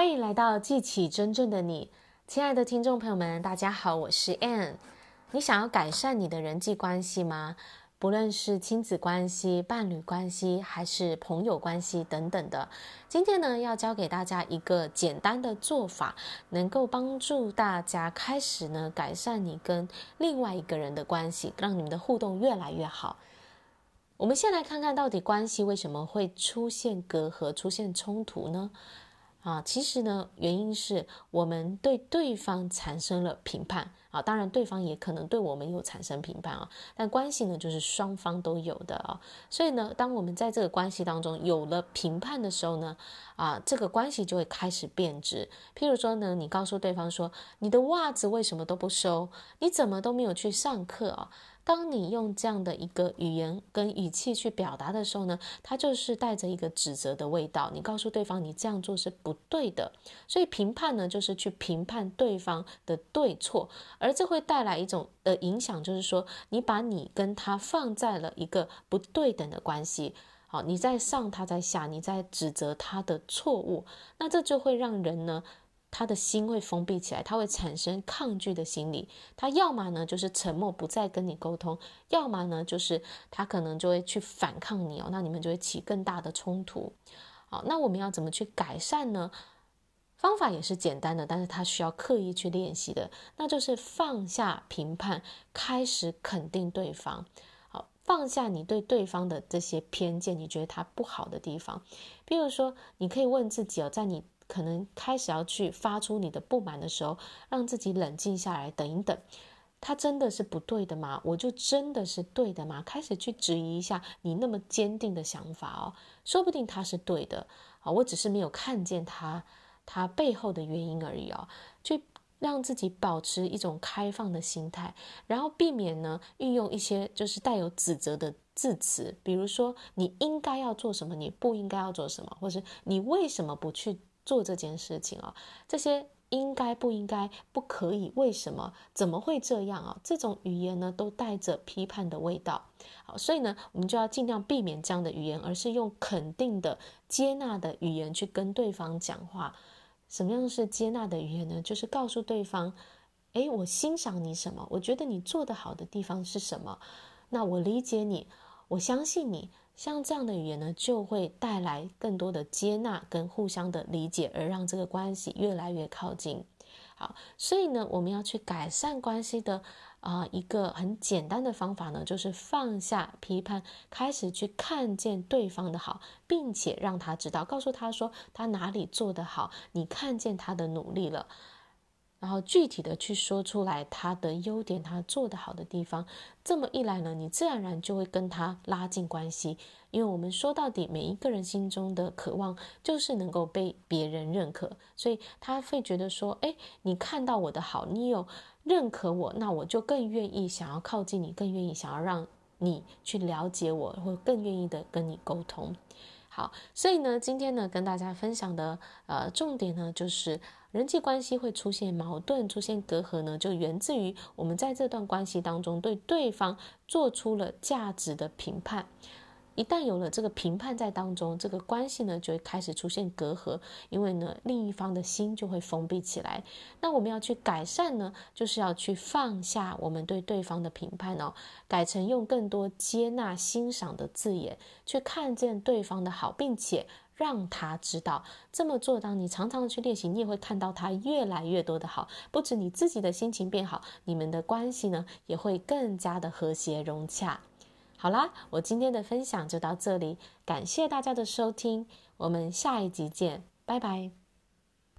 欢迎来到记起真正的你，亲爱的听众朋友们，大家好，我是 Ann。你想要改善你的人际关系吗？不论是亲子关系、伴侣关系，还是朋友关系等等的，今天呢，要教给大家一个简单的做法，能够帮助大家开始呢改善你跟另外一个人的关系，让你们的互动越来越好。我们先来看看到底关系为什么会出现隔阂、出现冲突呢？啊，其实呢，原因是我们对对方产生了评判啊，当然对方也可能对我们有产生评判啊，但关系呢，就是双方都有的啊，所以呢，当我们在这个关系当中有了评判的时候呢，啊，这个关系就会开始变质。譬如说呢，你告诉对方说，你的袜子为什么都不收？你怎么都没有去上课啊？当你用这样的一个语言跟语气去表达的时候呢，它就是带着一个指责的味道。你告诉对方你这样做是不对的，所以评判呢，就是去评判对方的对错，而这会带来一种的影响，就是说你把你跟他放在了一个不对等的关系。好，你在上，他在下，你在指责他的错误，那这就会让人呢。他的心会封闭起来，他会产生抗拒的心理。他要么呢就是沉默，不再跟你沟通；要么呢就是他可能就会去反抗你哦。那你们就会起更大的冲突。好，那我们要怎么去改善呢？方法也是简单的，但是他需要刻意去练习的，那就是放下评判，开始肯定对方。好，放下你对对方的这些偏见，你觉得他不好的地方。比如说，你可以问自己哦，在你。可能开始要去发出你的不满的时候，让自己冷静下来，等一等，他真的是不对的吗？我就真的是对的吗？开始去质疑一下你那么坚定的想法哦，说不定他是对的啊，我只是没有看见他他背后的原因而已哦。去让自己保持一种开放的心态，然后避免呢运用一些就是带有指责的字词，比如说你应该要做什么，你不应该要做什么，或是你为什么不去。做这件事情啊，这些应该不应该、不可以、为什么、怎么会这样啊？这种语言呢，都带着批判的味道。好，所以呢，我们就要尽量避免这样的语言，而是用肯定的、接纳的语言去跟对方讲话。什么样是接纳的语言呢？就是告诉对方：诶，我欣赏你什么？我觉得你做得好的地方是什么？那我理解你，我相信你。像这样的语言呢，就会带来更多的接纳跟互相的理解，而让这个关系越来越靠近。好，所以呢，我们要去改善关系的啊、一个很简单的方法呢，就是放下批判，开始去看见对方的好，并且让他知道，告诉他说他哪里做得好，你看见他的努力了。然后具体的去说出来他的优点，他做得好的地方。这么一来呢，你自然而然就会跟他拉近关系。因为我们说到底，每一个人心中的渴望就是能够被别人认可，所以他会觉得说：“哎，你看到我的好，你有认可我，那我就更愿意想要靠近你，更愿意想要让你去了解我，或更愿意的跟你沟通。”好，所以呢，今天呢，跟大家分享的呃重点呢，就是人际关系会出现矛盾、出现隔阂呢，就源自于我们在这段关系当中对对方做出了价值的评判。一旦有了这个评判在当中，这个关系呢就会开始出现隔阂，因为呢另一方的心就会封闭起来。那我们要去改善呢，就是要去放下我们对对方的评判哦，改成用更多接纳、欣赏的字眼去看见对方的好，并且让他知道这么做。当你常常去练习，你也会看到他越来越多的好，不止你自己的心情变好，你们的关系呢也会更加的和谐融洽。好啦，我今天的分享就到这里，感谢大家的收听，我们下一集见，拜拜。